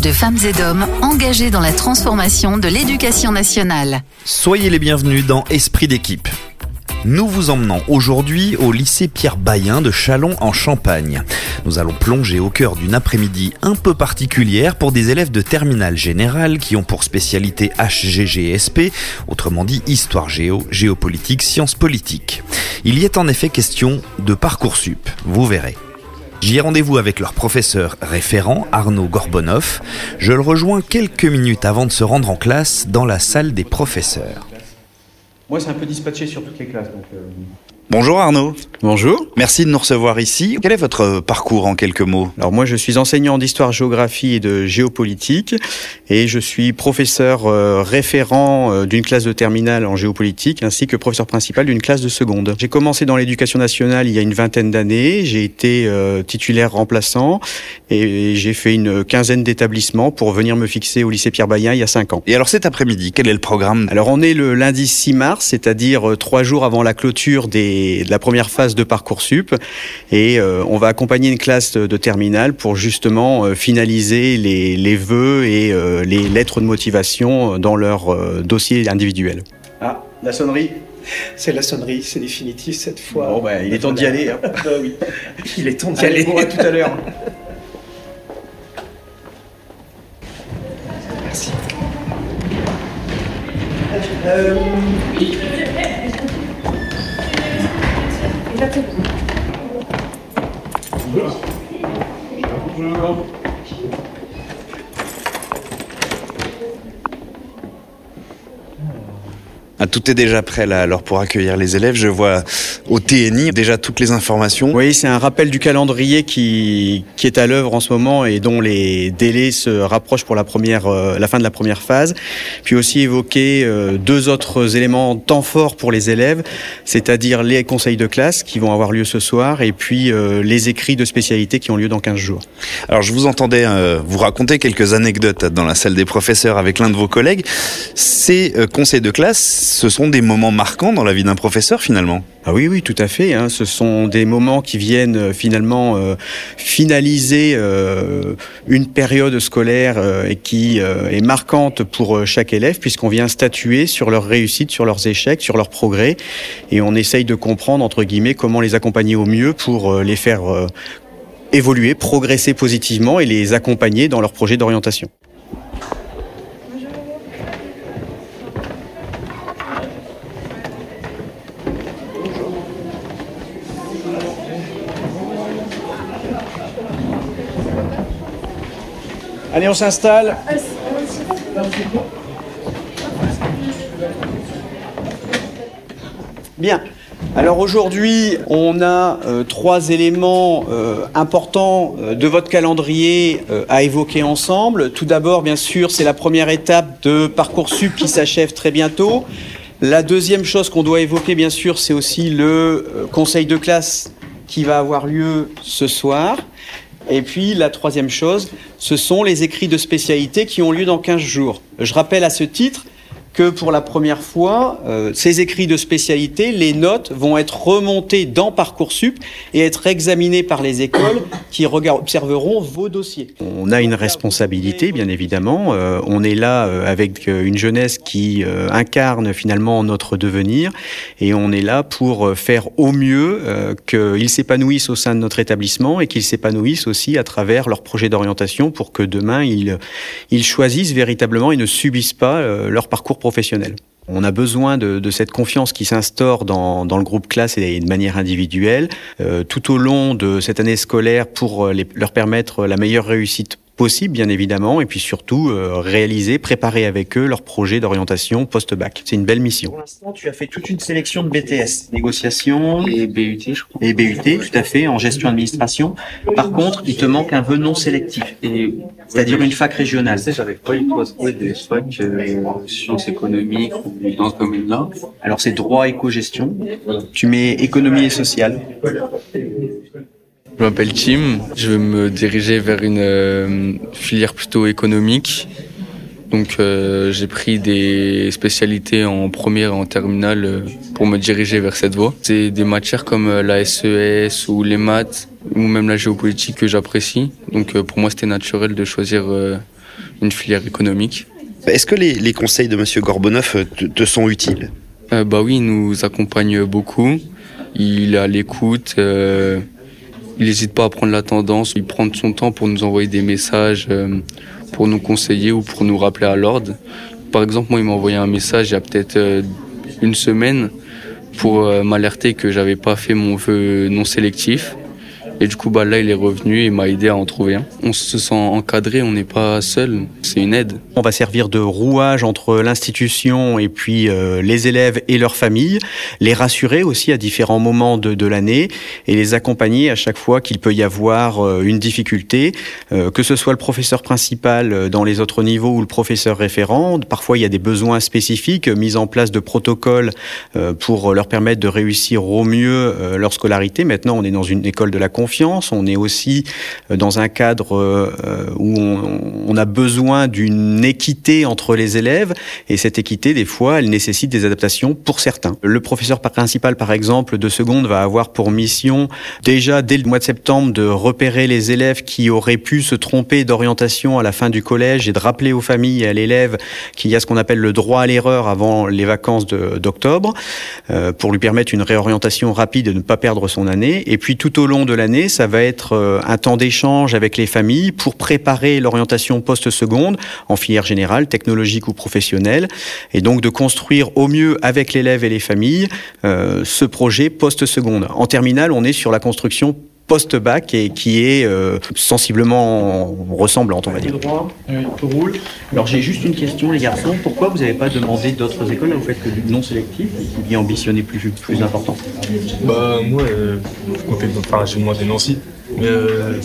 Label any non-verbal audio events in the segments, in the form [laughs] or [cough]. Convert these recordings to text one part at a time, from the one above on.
de femmes et d'hommes engagés dans la transformation de l'éducation nationale. Soyez les bienvenus dans Esprit d'équipe. Nous vous emmenons aujourd'hui au lycée Pierre Bayen de Chalon en Champagne. Nous allons plonger au cœur d'une après-midi un peu particulière pour des élèves de terminale générale qui ont pour spécialité HGGSP, autrement dit histoire géo, géopolitique, sciences politiques. Il y est en effet question de Parcoursup, vous verrez. J'y ai rendez-vous avec leur professeur référent, Arnaud Gorbonov. Je le rejoins quelques minutes avant de se rendre en classe dans la salle des professeurs. Moi, c'est un peu dispatché sur toutes les classes. Euh, Bonjour Arnaud. Bonjour. Merci de nous recevoir ici. Quel est votre parcours en quelques mots? Alors moi, je suis enseignant d'histoire-géographie et de géopolitique et je suis professeur euh, référent euh, d'une classe de terminale en géopolitique ainsi que professeur principal d'une classe de seconde. J'ai commencé dans l'éducation nationale il y a une vingtaine d'années. J'ai été euh, titulaire remplaçant et j'ai fait une quinzaine d'établissements pour venir me fixer au lycée Pierre Bayen il y a cinq ans. Et alors cet après-midi, quel est le programme? Alors on est le lundi 6 mars, c'est-à-dire trois jours avant la clôture des, de la première phase de Parcoursup et euh, on va accompagner une classe de, de terminale pour justement euh, finaliser les, les vœux et euh, les lettres de motivation dans leur euh, dossier individuel. Ah, la sonnerie C'est la sonnerie, c'est définitif cette fois. Bon, bah, il est temps d'y aller. hein. [laughs] Ah oui, [laughs] il est temps d'y aller. bon, à tout à l'heure. Merci. Euh, Ah, Tout est déjà prêt là alors pour accueillir les élèves. Je vois au TNI déjà toutes les informations. Oui, c'est un rappel du calendrier qui, qui est à l'œuvre en ce moment et dont les délais se rapprochent pour la, première, euh, la fin de la première phase. Puis aussi évoquer euh, deux autres éléments temps forts pour les élèves, c'est-à-dire les conseils de classe qui vont avoir lieu ce soir et puis euh, les écrits de spécialité qui ont lieu dans 15 jours. Alors je vous entendais vous raconter quelques anecdotes dans la salle des professeurs avec l'un de vos collègues. Ces conseils de classe, ce sont des moments marquants dans la vie d'un professeur finalement. Ah oui, oui, tout à fait. hein. Ce sont des moments qui viennent euh, finalement euh, finaliser euh, une période scolaire euh, qui euh, est marquante pour euh, chaque élève puisqu'on vient statuer sur leur réussite, sur leurs échecs, sur leurs progrès et on essaye de comprendre entre guillemets comment les accompagner au mieux pour les faire évoluer, progresser positivement et les accompagner dans leur projet d'orientation. Allez, on s'installe. Bien. Alors aujourd'hui, on a euh, trois éléments euh, importants euh, de votre calendrier à évoquer ensemble. Tout d'abord, bien sûr, c'est la première étape de Parcoursup qui s'achève très bientôt. La deuxième chose qu'on doit évoquer, bien sûr, c'est aussi le conseil de classe qui va avoir lieu ce soir. Et puis la troisième chose, ce sont les écrits de spécialité qui ont lieu dans 15 jours. Je rappelle à ce titre que pour la première fois, euh, ces écrits de spécialité, les notes vont être remontées dans Parcoursup et être examinées par les écoles qui observeront vos dossiers. On a une responsabilité, bien évidemment. Euh, on est là euh, avec une jeunesse qui incarne finalement notre devenir et on est là pour faire au mieux qu'ils s'épanouissent au sein de notre établissement et qu'ils s'épanouissent aussi à travers leur projet d'orientation pour que demain ils, ils choisissent véritablement et ne subissent pas leur parcours On a besoin de, cette confiance qui s'instaure dans, le groupe classe et de manière individuelle euh, tout au long de cette année scolaire pour euh, leur permettre la meilleure réussite possible, bien évidemment, et puis surtout euh, réaliser, préparer avec eux leur projet d'orientation post-bac. C'est une belle mission. Pour l'instant, tu as fait toute une sélection de BTS, négociation Et BUT, je crois. et BUT, tout à fait, en gestion administration. Par contre, il te manque un vœu non sélectif, c'est-à-dire une fac régionale. j'avais pas trouver des facs euh, sciences économiques ou dans ce domaine-là. Alors c'est droit éco-gestion. Tu mets économie et sociale. Je m'appelle Tim, je veux me diriger vers une euh, filière plutôt économique. Donc euh, j'ai pris des spécialités en première et en terminale euh, pour me diriger vers cette voie. C'est des matières comme euh, la SES ou les maths ou même la géopolitique que j'apprécie. Donc pour moi, c'était naturel de choisir une filière économique. Est-ce que les, les, conseils de Monsieur Gorbonoff te, te sont utiles? Bah oui, il nous accompagne beaucoup. Il est à l'écoute. Euh, il n'hésite pas à prendre la tendance. Il prend son temps pour nous envoyer des messages, euh, pour nous conseiller ou pour nous rappeler à l'ordre. Par exemple, moi, il m'a envoyé un message il y a peut-être euh, une semaine pour m'alerter que j'avais pas fait mon vœu non sélectif. Et du coup, bah, là, il est revenu et m'a aidé à en trouver un. On se sent encadré, on n'est pas seul, c'est une aide. On va servir de rouage entre l'institution et puis euh, les élèves et leurs familles, les rassurer aussi à différents moments de, de l'année et les accompagner à chaque fois qu'il peut y avoir euh, une difficulté, euh, que ce soit le professeur principal dans les autres niveaux ou le professeur référent. Parfois, il y a des besoins spécifiques, mise en place de protocoles pour leur permettre de réussir au mieux leur scolarité. Maintenant, on est dans une école de la confiance on est aussi euh, dans un cadre euh, où on, a besoin d'une équité entre les élèves, et cette équité, des fois, elle nécessite des adaptations pour certains. Le professeur principal, par exemple, de seconde, va avoir pour mission, déjà dès le mois de septembre, de repérer les élèves qui auraient pu se tromper d'orientation à la fin du collège et de rappeler aux familles et à l'élève qu'il y a ce qu'on appelle le droit à l'erreur avant les vacances d'octobre, euh, pour lui permettre une réorientation rapide et ne pas perdre son année. Et puis tout au long de l'année, ça va être euh, un temps d'échange avec les familles pour préparer l'orientation post-seconde en filière générale, technologique ou professionnelle, et donc de construire au mieux avec l'élève et les familles euh, ce projet post-seconde. En terminale, on est sur la construction post-bac et qui est euh, sensiblement ressemblante, on va dire. Droit, tout roule. Alors j'ai juste une question, les garçons. Pourquoi vous n'avez pas demandé d'autres écoles Vous faites que du non sélectif et qui vient ambitionner plus, plus important? Bah moi, euh, enfin, j'ai demandé Nancy. Mais euh,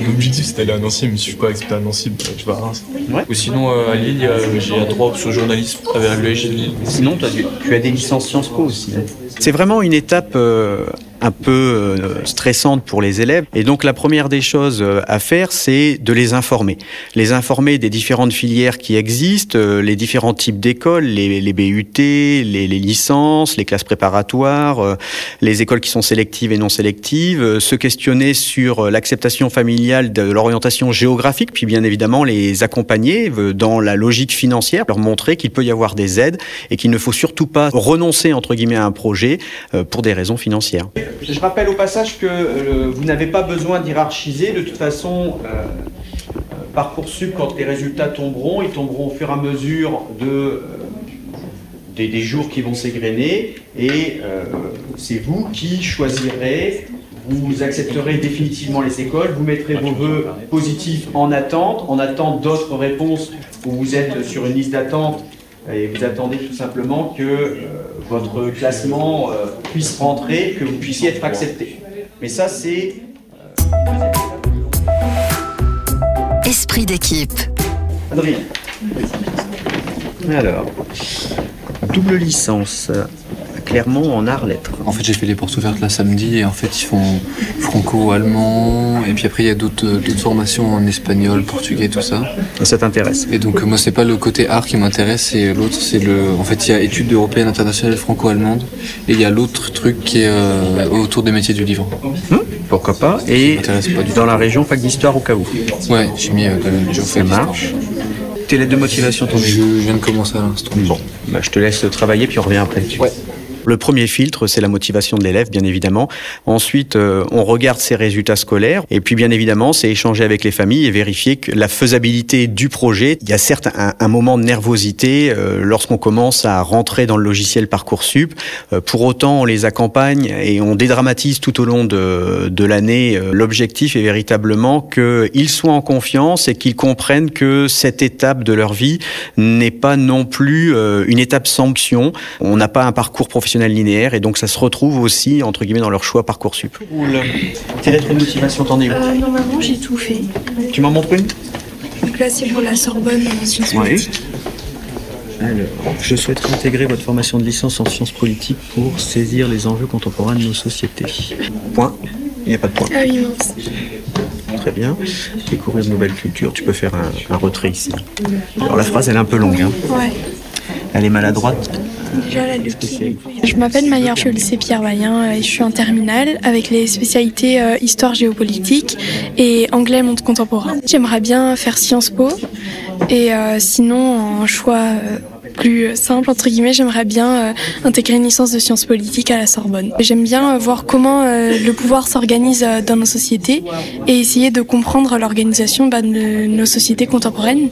mon objectif c'était d'aller à Nancy, mais si je suis pas accepté à Nancy, bah, je vais à Reims. Ouais. Ou sinon euh, à Lille, j'ai trois options journalisme avec l'EG de Lille. Sinon, tu, as des licences Sciences Po aussi. Hein. C'est vraiment une étape euh, un peu euh, stressante pour les élèves. Et donc la première des choses euh, à faire, c'est de les informer. Les informer des différentes filières qui existent, euh, les différents types d'écoles, les, les, BUT, les, les, licences, les classes préparatoires, les écoles qui sont sélectives et non sélectives, se questionner sur l'acceptation familiale de l'orientation géographique, puis bien évidemment les accompagner dans la logique financière, leur montrer qu'il peut y avoir des aides et qu'il ne faut surtout pas renoncer entre guillemets à un projet pour des raisons financières. Je rappelle au passage que euh, vous n'avez pas besoin d'hierarchiser. De toute façon, euh, Parcoursup, quand les résultats tomberont, ils tomberont au fur et à mesure euh, des, des, jours qui vont s'égrener. Et euh, c'est vous qui choisirez, vous accepterez définitivement les écoles, vous mettrez vos vœux positifs en attente, en attente d'autres réponses où vous êtes sur une liste d'attente et vous attendez tout simplement que euh, votre classement euh, puisse rentrer, que vous puissiez être accepté. Mais ça, c'est... Euh... Esprit d'équipe. Adrien. Alors, double licence. Clermont en art lettres. En fait, j'ai fait les portes ouvertes là samedi et en fait, ils font franco-allemand et puis après, il y a d'autres formations en espagnol, portugais, tout ça. Ça t'intéresse Et donc, moi, c'est pas le côté art qui m'intéresse, et l'autre, c'est le. En fait, il y a études européennes internationales franco-allemandes et il y a l'autre truc qui est euh, autour des métiers du livre. Mmh, pourquoi pas Et pas dans la région, fac d'histoire au cas où Ouais, j'ai mis euh, quand même fac d'histoire. Tes lettres de motivation, ton Je viens de commencer à l'instant. Bon, bah, je te laisse travailler puis on revient après. Ouais. Le premier filtre, c'est la motivation de l'élève, bien évidemment. Ensuite, euh, on regarde ses résultats scolaires. Et puis, bien évidemment, c'est échanger avec les familles et vérifier que la faisabilité du projet. Il y a certes un, moment de nervosité euh, lorsqu'on commence à rentrer dans le logiciel Parcoursup. Euh, pour autant, on les accompagne et on dédramatise tout au long de, de l'année. L'objectif est véritablement qu'ils soient en confiance et qu'ils comprennent que cette étape de leur vie n'est pas non plus une étape sanction. On n'a pas un parcours professionnel linéaire et donc ça se retrouve aussi entre guillemets dans leur choix Parcoursup. Tes lettres de motivation, t'en es où euh, Normalement, j'ai tout fait. Tu m'en montres une? Donc là, c'est pour la Sorbonne en sciences politiques. Alors, je souhaite intégrer votre formation de licence en sciences politiques pour saisir les enjeux contemporains de nos sociétés. Point. Il n'y a pas de point. Ah oui. Très bien. Découvrir de nouvelles cultures. Tu peux faire un, un retrait ici. Alors la phrase, elle est un peu longue. Hein. Ouais. Elle est maladroite. Déjà la Lucky. Je m'appelle Maya, je suis au lycée Pierre Vaillant et je suis en terminale avec les spécialités euh, histoire géopolitique et anglais monde contemporain. J'aimerais bien faire Sciences Po et euh, sinon en choix euh, plus simple entre guillemets, j'aimerais bien intégrer une licence de sciences politiques à la Sorbonne. J'aime bien voir comment le pouvoir s'organise dans nos sociétés et essayer de comprendre l'organisation bah, de nos sociétés contemporaines.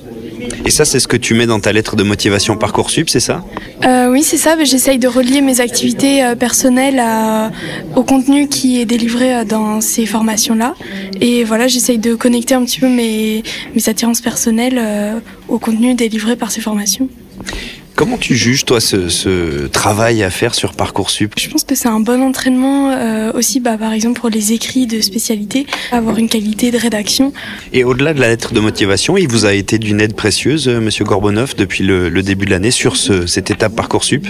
Et ça, c'est ce que tu mets dans ta lettre de motivation Parcoursup, c'est ça? Euh, Oui, c'est ça. J'essaye de relier mes activités euh, personnelles au contenu qui est délivré euh, dans ces formations-là. Et voilà, j'essaye de connecter un petit peu mes, mes attirances personnelles au contenu délivré par ces formations. Comment tu juges, toi, ce, travail à faire sur Parcoursup? Je pense que c'est un bon entraînement euh, aussi, bah, par exemple, pour les écrits de spécialité, avoir une qualité de rédaction. Et au-delà de la lettre de motivation, il vous a été d'une aide précieuse, euh, Monsieur Gorbonov, depuis le, début de l'année sur cette étape Parcoursup?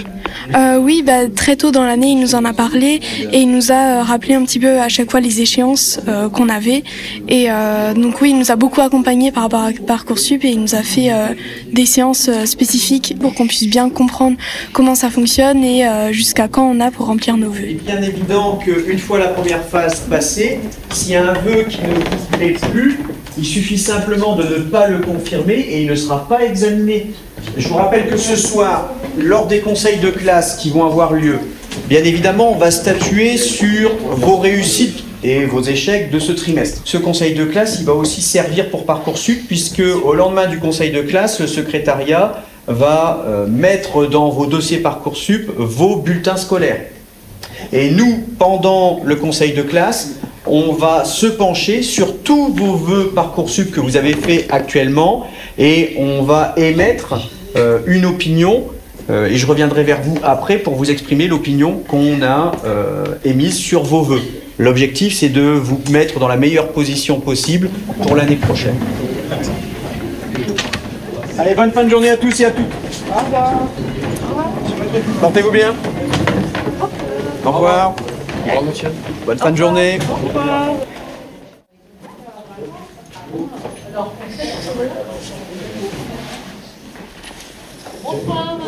Euh, Oui, bah, très tôt dans l'année, il nous en a parlé et il nous a rappelé un petit peu à chaque fois les échéances qu'on avait. Et donc oui, il nous a beaucoup accompagnés par rapport à Parcoursup et il nous a fait des séances spécifiques pour qu'on puisse bien comprendre comment ça fonctionne et euh, jusqu'à quand on a pour remplir nos vœux. Il est bien évident qu'une fois la première phase passée, s'il y a un vœu qui ne plaît plus, il suffit simplement de ne pas le confirmer et il ne sera pas examiné. Je vous rappelle que ce soir, lors des conseils de classe qui vont avoir lieu, bien évidemment, on va statuer sur vos réussites et vos échecs de ce trimestre. Ce conseil de classe, il va aussi servir pour Parcoursup, puisque au lendemain du conseil de classe, le secrétariat va euh, mettre dans vos dossiers Parcoursup vos bulletins scolaires. Et nous, pendant le conseil de classe, on va se pencher sur tous vos vœux Parcoursup que vous avez fait actuellement et on va émettre euh, une opinion euh, et je reviendrai vers vous après pour vous exprimer l'opinion qu'on a émise sur vos vœux. L'objectif, c'est de vous mettre dans la meilleure position possible pour l'année prochaine. Allez, bonne fin de journée à tous et à toutes. Au revoir. Portez-vous bien. Au revoir. Au revoir, monsieur. Bonne fin de journée. Au revoir.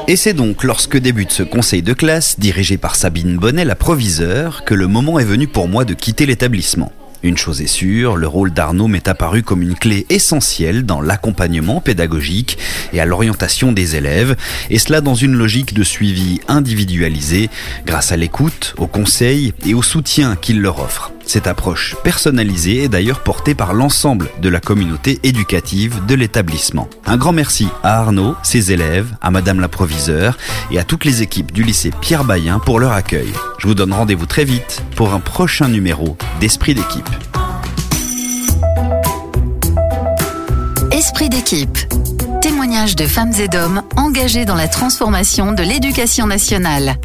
Et c'est donc lorsque débute ce conseil de classe, dirigé par Sabine Bonnet, la proviseure, que le moment est venu pour moi de quitter l'établissement. Une chose est sûre, le rôle d'Arnaud m'est apparu comme une clé essentielle dans l'accompagnement pédagogique et à l'orientation des élèves, et cela dans une logique de suivi individualisé grâce à l'écoute, au conseil et au soutien qu'il leur offre. Cette approche personnalisée est d'ailleurs portée par l'ensemble de la communauté éducative de l'établissement. Un grand merci à Arnaud, ses élèves, à Madame la et à toutes les équipes du lycée Pierre Bayen pour leur accueil. Je vous donne rendez-vous très vite pour un prochain numéro d'Esprit d'équipe. Esprit d'équipe. Témoignage de femmes et d'hommes engagés dans la transformation de l'éducation nationale.